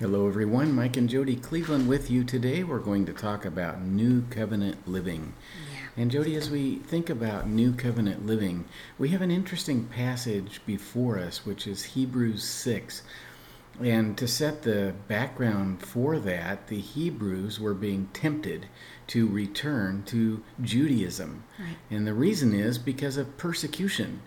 Hello, everyone. Mike and Jody Cleveland with you today. We're going to talk about New Covenant living. Yeah. And Jody, as we think about New Covenant living, we have an interesting passage before us, which is Hebrews 6. And to set the background for that, the Hebrews were being tempted to return to Judaism. Right. And the reason is because of persecution.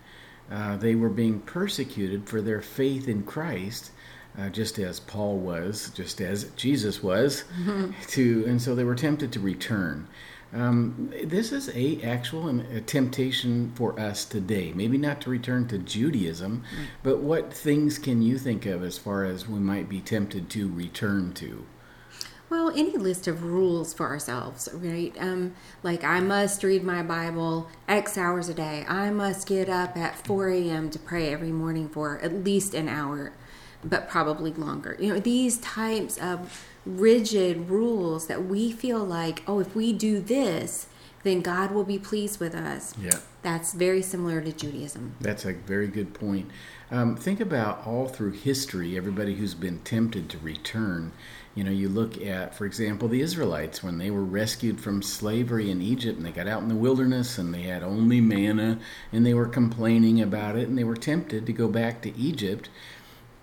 Uh, they were being persecuted for their faith in Christ uh, just as Paul was, just as Jesus was, to, and so they were tempted to return. Um, this is a actual a temptation for us today. Maybe not to return to Judaism, right. but what things can you think of as far as we might be tempted to return to? Well, any list of rules for ourselves, right? Um, like I must read my Bible X hours a day. I must get up at 4 a.m. to pray every morning for at least an hour but probably longer. You know, these types of rigid rules that we feel like, oh, if we do this, then God will be pleased with us. Yeah. That's very similar to Judaism. That's a very good point. Um, think about all through history, everybody who's been tempted to return. You know, you look at, for example, the Israelites when they were rescued from slavery in Egypt and they got out in the wilderness and they had only manna and they were complaining about it and they were tempted to go back to Egypt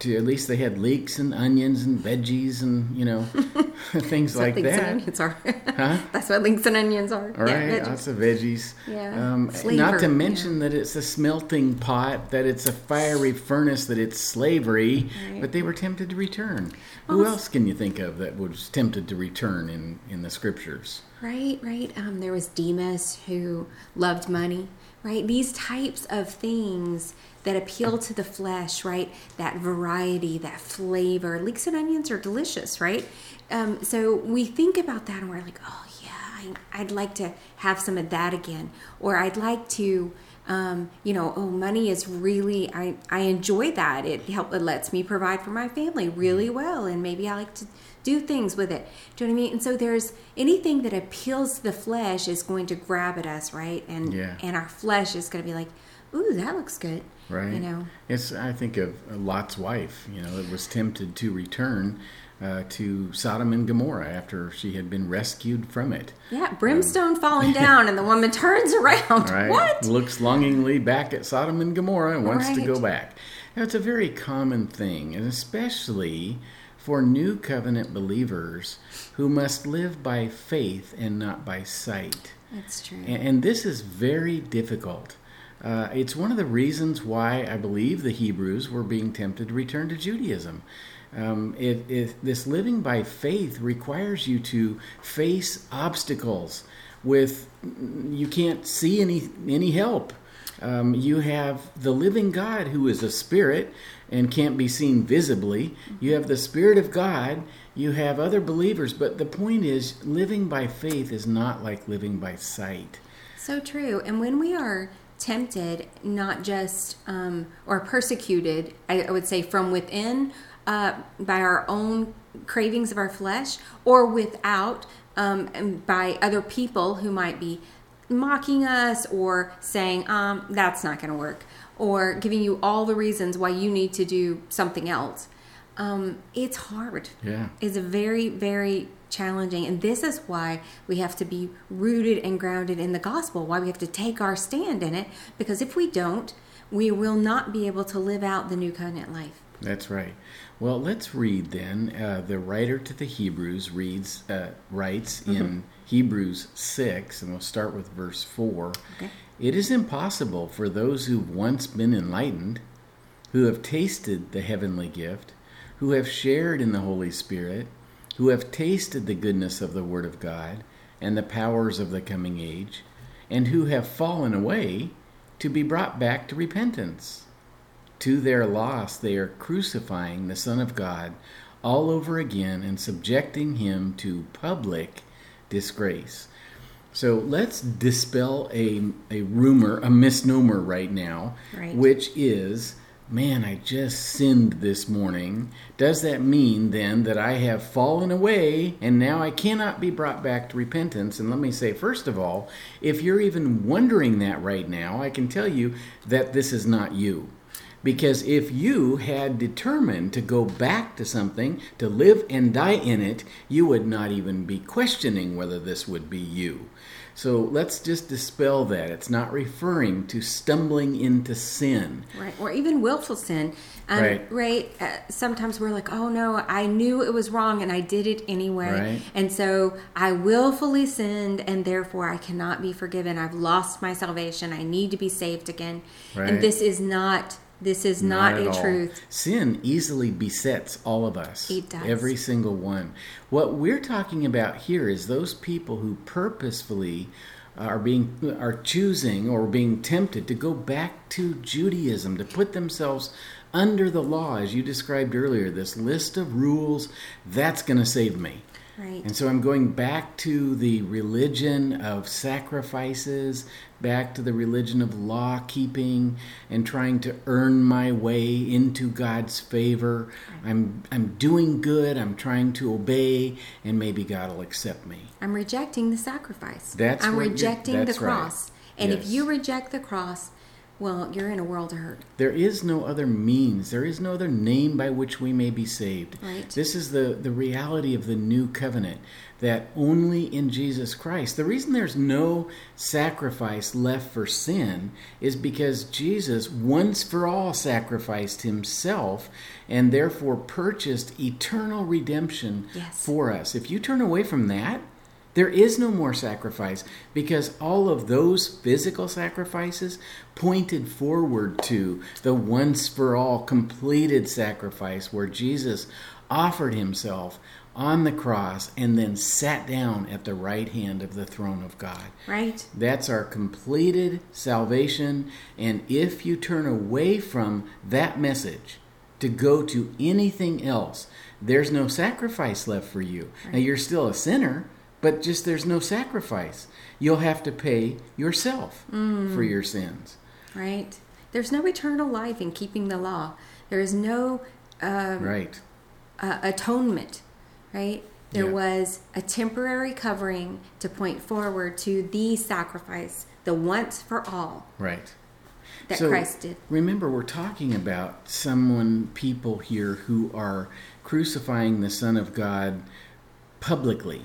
to at least they had leeks and onions and veggies and you know things like leeks that. And onions are. huh? That's what leeks and onions are. All right, yeah, lots of veggies. Yeah. Um, not to mention yeah. that it's a smelting pot, that it's a fiery furnace, that it's slavery. Right. But they were tempted to return. Well, Who else can you think of that was tempted to return in in the scriptures? Right, right. Um, there was Demas who loved money, right? These types of things that appeal to the flesh, right? That variety, that flavor. Leeks and onions are delicious, right? Um, so we think about that and we're like, oh, yeah, I, I'd like to have some of that again. Or I'd like to. Um, you know, oh, money is really, I, I enjoy that. It help, it lets me provide for my family really well. And maybe I like to do things with it. Do you know what I mean? And so there's anything that appeals to the flesh is going to grab at us, right? And, Yeah. and our flesh is going to be like, ooh, that looks good. Right. You know, It's I think of Lot's wife. You know, that was tempted to return uh, to Sodom and Gomorrah after she had been rescued from it. yeah, brimstone falling down and the woman turns around. Right. What? Looks longingly back at Sodom and Gomorrah and wants to go back. Now, it's a very common thing, and especially for new covenant believers who must live by faith and not by sight. That's true. And, and this is very difficult. Uh, it's one of the reasons why I believe the Hebrews were being tempted to return to Judaism. Um, it, it, this living by faith requires you to face obstacles with you can't see any any help. Um, you have the living God who is a spirit and can't be seen visibly. You have the Spirit of God. You have other believers. But the point is, living by faith is not like living by sight. So true. And when we are tempted, not just um, or persecuted, I, I would say from within uh, by our own cravings of our flesh, or without um, by other people who might be mocking us or saying, um, "That's not going to work," or giving you all the reasons why you need to do something else. Um, it's hard Yeah. It's a very, very challenging. And this is why we have to be rooted and grounded in the gospel, why we have to take our stand in it, because if we don't, we will not be able to live out the new covenant life. That's right. Well, let's read then. Uh, the writer to the Hebrews reads, uh, writes in Hebrews 6, and we'll start with verse 4. Okay. It is impossible for those who've once been enlightened, who have tasted the heavenly gift, who have shared in the Holy Spirit, who have tasted the goodness of the Word of God and the powers of the coming age, and who have fallen away, to be brought back to repentance. To their loss, they are crucifying the Son of God all over again and subjecting him to public disgrace. So let's dispel a, a rumor, a misnomer right now, Right. which is, man, I just sinned this morning. Does that mean then that I have fallen away and now I cannot be brought back to repentance? And let me say, first of all, if you're even wondering that right now, I can tell you that this is not you. Because if you had determined to go back to something, to live and die in it, you would not even be questioning whether this would be you. So let's just dispel that. It's not referring to stumbling into sin. Right. Or even willful sin. Um, Right. Right. Uh, sometimes we're like, oh no, I knew it was wrong and I did it anyway. Right. And so I willfully sinned and therefore I cannot be forgiven. I've lost my salvation. I need to be saved again. Right. And this is not. This is not, at a all. truth. Sin easily besets all of us. It does. Every single one. What we're talking about here is those people who purposefully are being are choosing or being tempted to go back to Judaism to put themselves under the law as you described earlier this list of rules that's going to save me. Right. And so I'm going back to the religion of sacrifices, back to the religion of law keeping, and trying to earn my way into God's favor. I'm I'm doing good. I'm trying to obey, and maybe God will accept me. I'm rejecting the sacrifice. That's I'm rejecting the that's right. cross. And if you reject the cross, well, you're in a world of hurt. There is no other means. There is no other name by which we may be saved. Right. This is the, the reality of the new covenant that only in Jesus Christ. The reason there's no sacrifice left for sin is because Jesus once for all sacrificed himself and therefore purchased eternal redemption Yes. for us. If you turn away from that, there is no more sacrifice because all of those physical sacrifices pointed forward to the once for all completed sacrifice where Jesus offered himself on the cross and then sat down at the right hand of the throne of God. Right? That's our completed salvation. And if you turn away from that message to go to anything else, there's no sacrifice left for you. Now, you're still a sinner, but just there's no sacrifice. You'll have to pay yourself for your sins. Right? There's no eternal life in keeping the law. There is no um, Right. uh, atonement, right? There Yeah. was a temporary covering to point forward to the sacrifice, the once for all Right. that So, Christ did. Remember, we're talking about someone, people here who are crucifying the Son of God publicly.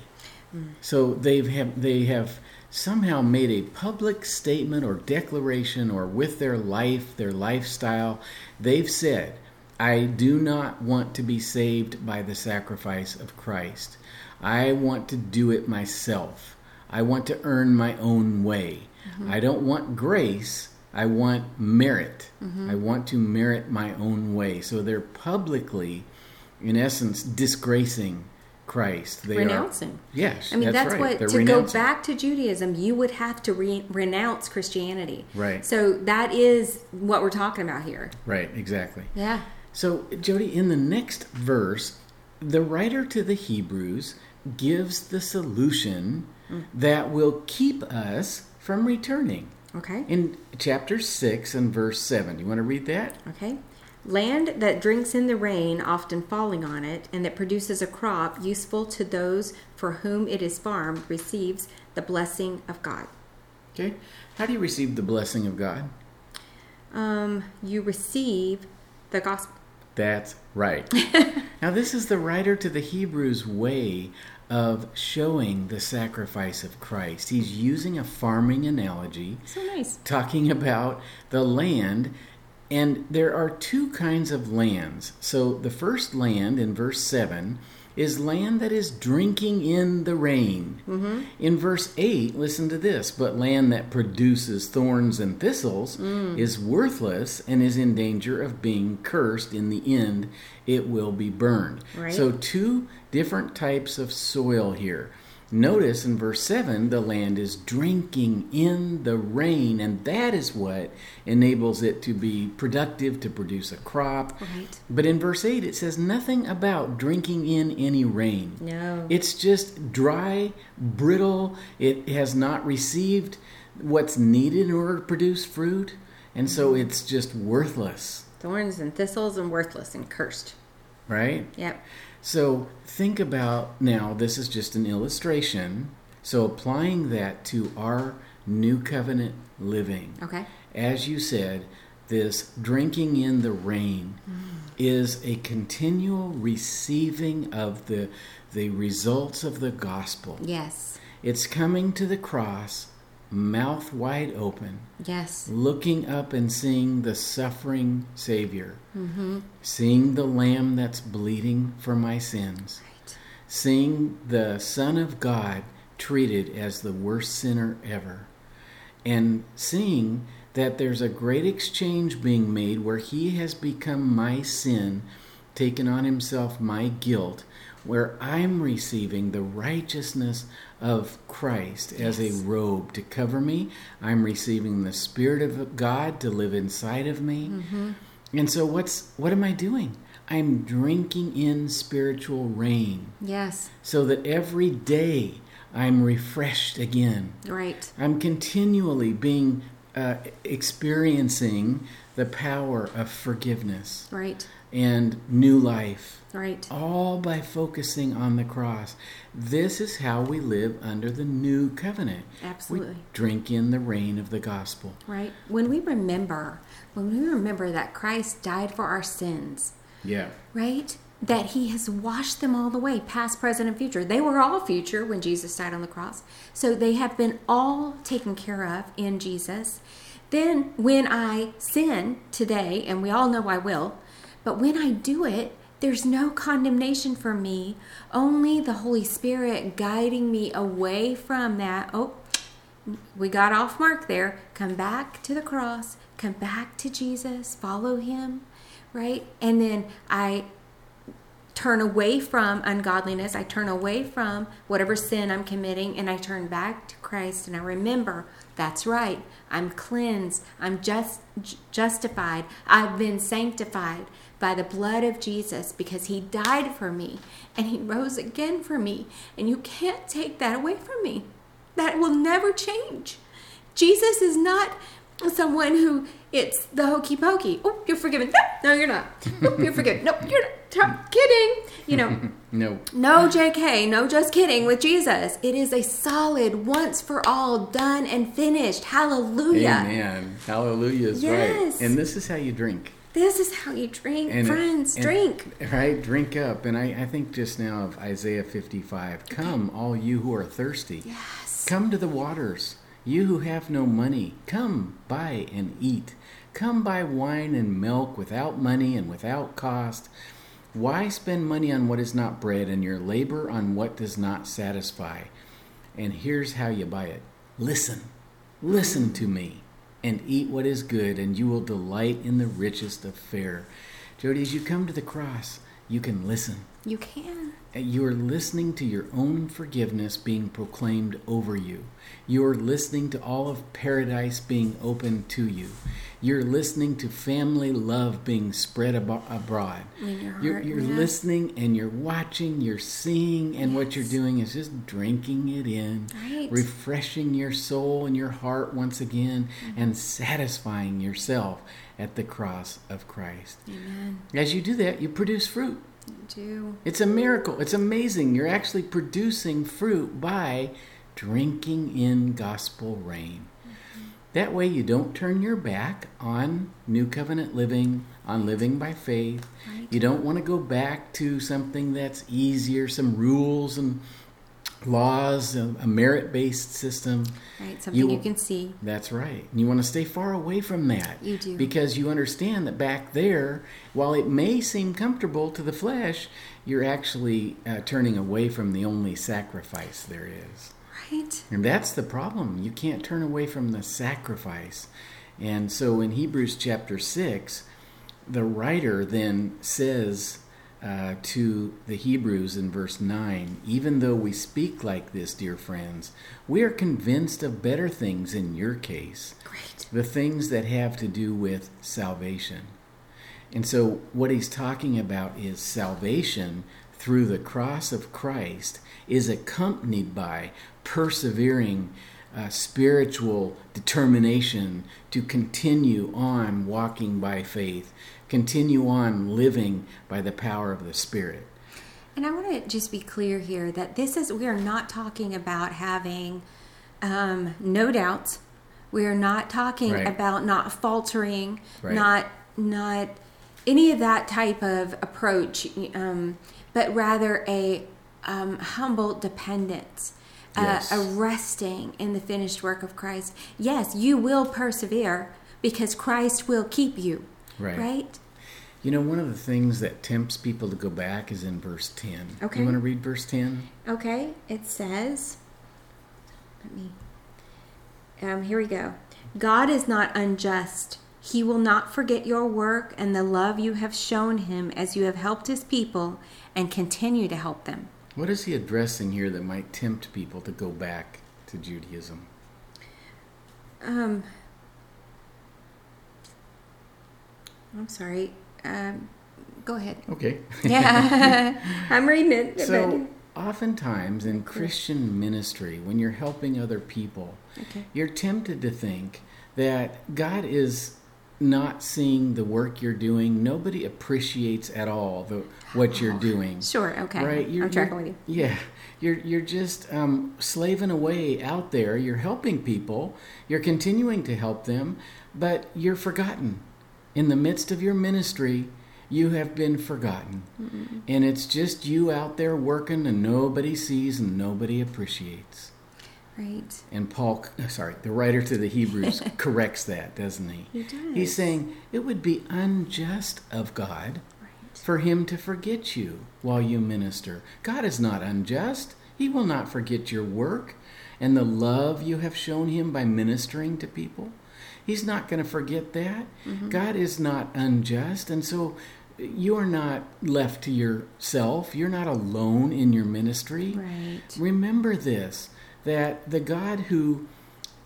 So they've have they have somehow made a public statement or declaration, or with their life, their lifestyle, they've said, "I do not want to be saved by the sacrifice of Christ. I want to do it myself. I want to earn my own way. Mm-hmm. I don't want grace." I want merit. Mm-hmm. I want to merit my own way. So they're publicly, in essence, disgracing Christ. They renouncing. Are, yes, I mean, that's, right. what They're to go back to Judaism, you would have to re- renounce Christianity. Right. So that is what we're talking about here. Right, exactly. Yeah. So, Jody, in the next verse, the writer to the Hebrews gives the solution mm. that will keep us from returning. Okay. In chapter 6 and verse 7. You want to read that? Okay. Land that drinks in the rain, often falling on it, and that produces a crop useful to those for whom it is farmed, receives the blessing of God. Okay. How do you receive the blessing of God? Um, you receive the gospel. That's right. now, this is the writer to the Hebrews way of showing the sacrifice of Christ. He's using a farming analogy, So nice. talking about the land. And there are two kinds of lands. So, the first land in verse 7 is land that is drinking in the rain. Mm-hmm. In verse 8, listen to this but land that produces thorns and thistles Mm. is worthless and is in danger of being cursed. In the end, it will be burned. Right. So, two different types of soil here. Notice in verse 7, the land is drinking in the rain, and that is what enables it to be productive, to produce a crop. Right. But in verse 8, it says nothing about drinking in any rain. No. It's just dry, brittle. It has not received what's needed in order to produce fruit, and so Mm-hmm. it's just worthless, Thorns and thistles and worthless and cursed. Right? Yep. So think about now, this is just an illustration. So applying that to our new covenant living. Okay. As you said, this drinking in the rain mm. is a continual receiving of the the results of the gospel. Yes. It's coming to the cross, mouth wide open, Yes. looking up and seeing the suffering Savior, mm-hmm. seeing the Lamb that's bleeding for my sins, Right. seeing the Son of God treated as the worst sinner ever, and seeing that there's a great exchange being made where He has become my sin, taken on Himself my guilt, where I'm receiving the righteousness of Christ as a robe to cover me. I'm receiving the Spirit of God to live inside of me. And so what's what am I doing? I'm drinking in spiritual rain Yes. so that every day I'm refreshed again. Right. I'm continually being uh, experiencing the power of forgiveness Right. And new life, Right. all by focusing on the cross. This is how we live under the new covenant. Absolutely. We drink in the rain of the gospel. Right. When we remember, when we remember that Christ died for our sins, Yeah. right? That he has washed them all the way, past, present, and future. They were all future when Jesus died on the cross. So they have been all taken care of in Jesus. Then when I sin today, and we all know I will, but when I do it, there's no condemnation for me, only the Holy Spirit guiding me away from that. Oh, we got off mark there. Come back to the cross, come back to Jesus, follow him, right? And then I turn away from ungodliness, I turn away from whatever sin I'm committing, and I turn back to Christ and I remember that's right. I'm cleansed, I'm just justified, I've been sanctified by the blood of Jesus because he died for me and he rose again for me. And you can't take that away from me. That will never change. Jesus is not someone who it's the hokey pokey. Oh, you're forgiven. No, no, you're not. Oh, you're forgiven. No, you're not. Stop kidding. You know, No. no JK, no just kidding with Jesus. It is a solid, once for all, done and finished. Hallelujah. Amen. Hallelujah is Yes. right. And this is how you drink. This is how you drink, And- uh, friends. and- drink. Right? Drink up. And I, I think just now of Isaiah 55 Come, all you who are thirsty. Yes. Come to the waters. You who have no money, come buy and eat. Come buy wine and milk without money and without cost. Why spend money on what is not bread and your labor on what does not satisfy? And here's how you buy it listen. Listen to me and eat what is good, and you will delight in the richest of fare. Jody, as you come to the cross, you can listen. You can. You are listening to your own forgiveness being proclaimed over you. You are listening to all of paradise being opened to you. You're listening to family love being spread abo- abroad. Your You're, you're yeah. listening and you're watching, you're seeing, and what you're doing is just drinking it in, Right. refreshing your soul and your heart once again, Mm-hmm. and satisfying yourself at the cross of Christ. Amen. As you do that, you produce fruit. You do. It's a miracle. It's amazing. You're actually producing fruit by drinking in gospel rain. Mm-hmm. That way, you don't turn your back on New Covenant living, on living by faith. Right. You don't want to go back to something that's easier, some rules and laws, a, a merit based system. Right. Something you, You- can see. That's right. And you want to stay far away from that. You do. Because you understand that back there, while it may seem comfortable to the flesh, you're actually uh, turning away from the only sacrifice there is. Right. And that's the problem. You can't turn away from the sacrifice. And so in Hebrews chapter 6, the writer then says uh, to the Hebrews in verse 9 Even though we speak like this, dear friends, we are convinced of better things in your case, Great. the things that have to do with salvation. And so, what he's talking about is salvation through the cross of Christ is accompanied by persevering uh, spiritual determination to continue on walking by faith, continue on living by the power of the Spirit. And I want to just be clear here that this is, we are not talking about having um, no doubts. We're not talking Right. about not faltering, Right. not not any of that type of approach, um, but rather a um, humble dependence. Yes. Uh, a resting in the finished work of Christ. Yes, you will persevere because Christ will keep you. Right. Right? You know, one of the things that tempts people to go back is in verse 10. Okay. You want to read verse 10? Okay, it says, let me, um, here we go. God is not unjust. He will not forget your work and the love you have shown him as you have helped his people and continue to help them. What is he addressing here that might tempt people to go back to Judaism? Um, I'm sorry. Um, go ahead. Okay. Yeah, I'm reading it. So, oftentimes in Christian ministry, when you're helping other people, Okay. you're tempted to think that God is not seeing the work you're doing. Nobody appreciates at all the, what you're doing. Sure. Okay. Right? I'm tracking with you. Yeah, you're you're just um, slaving away out there. You're helping people. You're continuing to help them, but you're forgotten. In the midst of your ministry, you have been forgotten, and it's just you out there working, and nobody sees and nobody appreciates. Right. And Paul, sorry, the writer to the Hebrews corrects that, doesn't he? He does. He's saying it would be unjust of God Right. for him to forget you while you minister. God is not unjust. He will not forget your work and the love you have shown him by ministering to people. He's not going to forget that. Mm-hmm. God is not unjust. And so you are not left to yourself. You're not alone in your ministry. Right. Remember this that the God who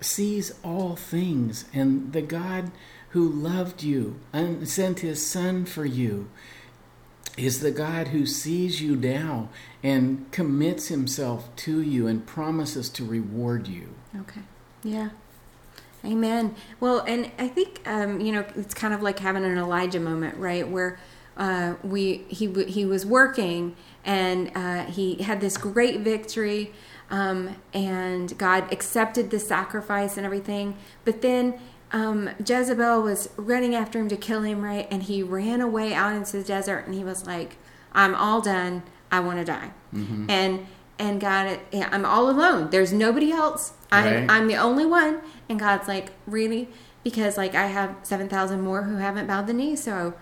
sees all things and the God who loved you and sent his son for you is the God who sees you now and commits himself to you and promises to reward you. Okay. Yeah. Amen. Well, and I think um, you know it's kind of like having an Elijah moment, right? Where uh, we he he was working and uh, he had this great victory, um, and God accepted the sacrifice and everything. But then um, Jezebel was running after him to kill him, right? And he ran away out into the desert, and he was like, "I'm all done. I want to die." And and God, yeah, I'm all alone. There's nobody else. I'm, Right. I'm the only one. And God's like, really? Because like I have seven thousand more who haven't bowed the knee. So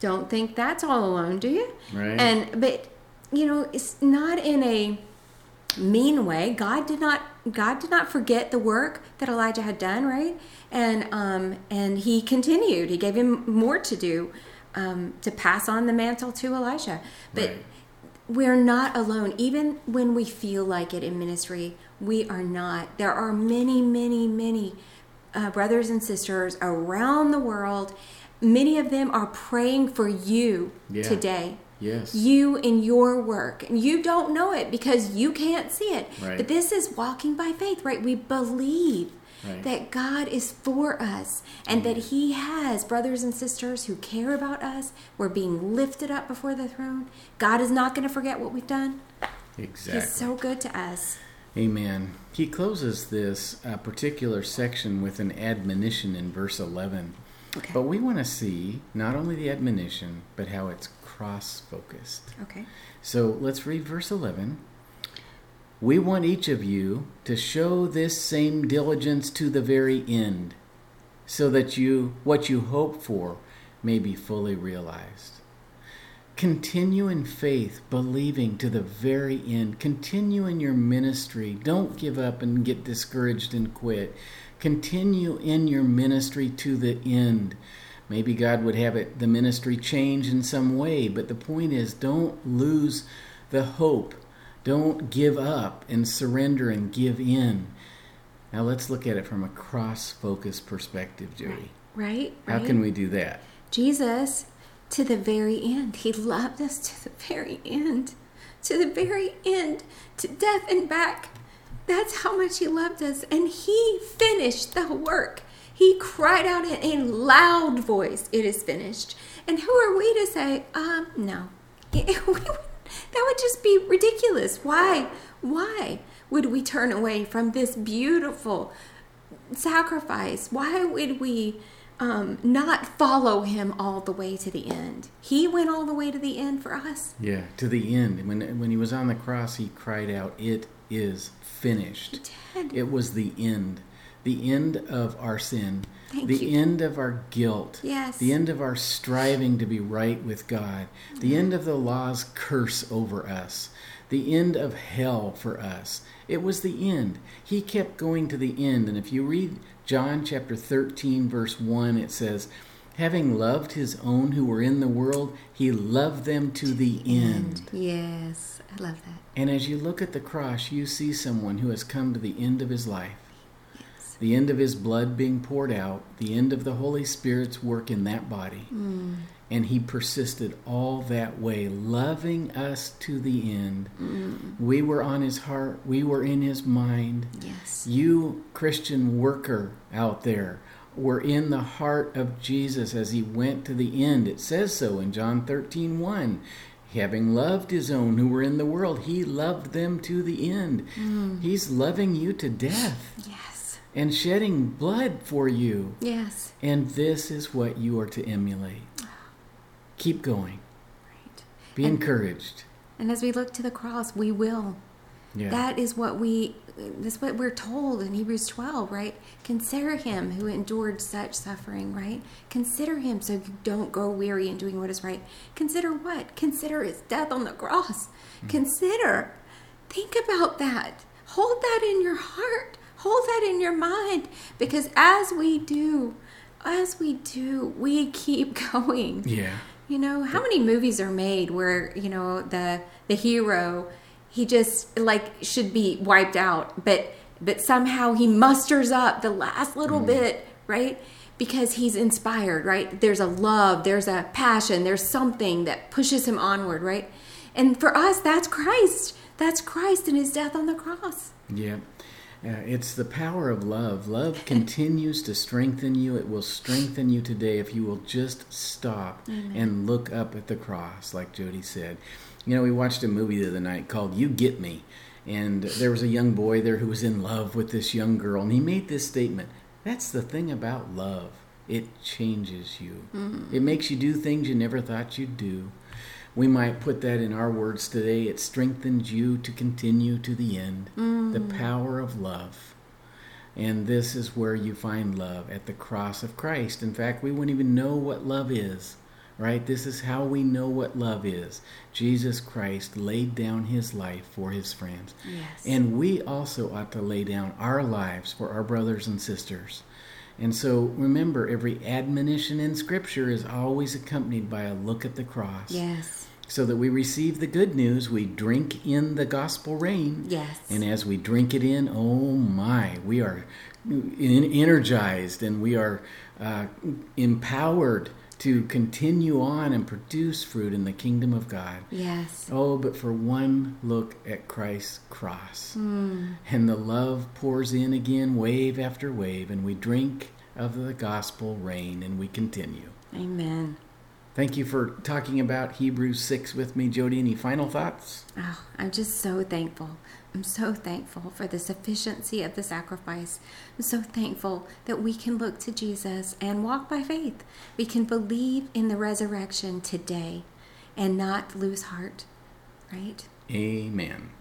don't think that's all alone, do you? Right. And but you know, it's not in a mean way. God did not God did not forget the work that Elijah had done, right? And um and he continued. He gave him more to do um to pass on the mantle to Elisha. But Right. We're not alone. Even when we feel like it in ministry we are not. There are many many many uh, brothers and sisters around the world. Many of them are praying for you Yeah. today. Yes. you in your work. And you don't know it because you can't see it. Right. but this is walking by faith right? We believe Right. that god is for us and that he has brothers and sisters who care about us we're being lifted up before the throne god is not going to forget what we've done exactly. he's so good to us Amen. He closes this uh, particular section with an admonition in verse 11. Okay. But we want to see not only the admonition, but how it's cross focused. okay So let's read verse 11. We want each of you to show this same diligence to the very end, so that you what you hope for may be fully realized. Continue in faith, believing to the very end. Continue in your ministry. Don't give up and get discouraged and quit. Continue in your ministry to the end. Maybe God would have it the ministry change in some way, but the point is don't lose the hope. Don't give up and surrender and give in. Now let's look at it from a cross-focused perspective, Jody. right right. How right? can we do that? Jesus, to the very end, he loved us to the very end, to the very end, to death and back. That's how much he loved us. And he finished the work. He cried out in a loud voice, It is finished. And who are we to say, um, no? We that would just be ridiculous. Why? Why would we turn away from this beautiful sacrifice? Why would we um, not follow him all the way to the end? He went all the way to the end for us. Yeah, to the end. When when he was on the cross, he cried out, "It is finished." It was the end, the end of our sin, Thank the you. end of our guilt, Yes. the end of our striving to be right with God, the mm-hmm. end of the law's curse over us, the end of hell for us. It was the end. He kept going to the end. And if you read John chapter 13, verse 1, it says, Having loved his own who were in the world, he loved them to the end. Yes, I love that. And as you look at the cross, you see someone who has come to the end of his life. The end of his blood being poured out, the end of the Holy Spirit's work in that body. Mm. And he persisted all that way, loving us to the end. Mm. We were on his heart, we were in his mind. Yes. You, Christian worker out there, were in the heart of Jesus as he went to the end. It says so in John 13 1. Having loved his own who were in the world, he loved them to the end. Mm. He's loving you to death Yes. And shedding blood for you. Yes. And this is what you are to emulate. Keep going. Right. Be And- encouraged. And as we look to the cross, we will. Yeah. That is what we that's what we're told in Hebrews 12, right? Consider him who endured such suffering, right? Consider him so you don't grow weary in doing what is right. Consider what? Consider his death on the cross. Mm. Consider. Think about that. Hold that in your heart. Hold that in your mind because as we do, as we do, we keep going. yeah. You know, how many movies are made where, you know, the the hero he just like should be wiped out, but but somehow he musters up the last little mm. bit, right? Because he's inspired, right? There's a love, there's a passion, there's something that pushes him onward, right? And for us, that's Christ. That's Christ and his death on the cross. Yeah. Uh, it's the power of love. Love continues to strengthen you. It will strengthen you today if you will just stop and look up at the cross, like Jody said. You know, we watched a movie the other night called You Get Me. And there was a young boy there who was in love with this young girl. And he made this statement That's the thing about love. It changes you, it makes you do things you never thought you'd do. We might put that in our words today. It strengthens you to continue to the end. The mm. power of love. And this is where you find love at the cross of Christ. In fact, we wouldn't even know what love is, right? This is how we know what love is. Jesus Christ laid down his life for his friends. Yes. And we also ought to lay down our lives for our brothers and sisters. And so remember, every admonition in Scripture is always accompanied by a look at the cross. yes. So that we receive the good news, we drink in the gospel rain. Yes. And as we drink it in, oh my, we are en- energized and we are uh, empowered to continue on and produce fruit in the kingdom of God. yes. Oh, but for one look at Christ's cross. Hmm. And the love pours in again, wave after wave, and we drink of the gospel rain and we continue. Amen. Thank you for talking about Hebrews 6 with me, Jody. Any final thoughts? Oh, I'm just so thankful. I'm so thankful for the sufficiency of the sacrifice. I'm so thankful that we can look to Jesus and walk by faith. We can believe in the resurrection today and not lose heart, right? Amen.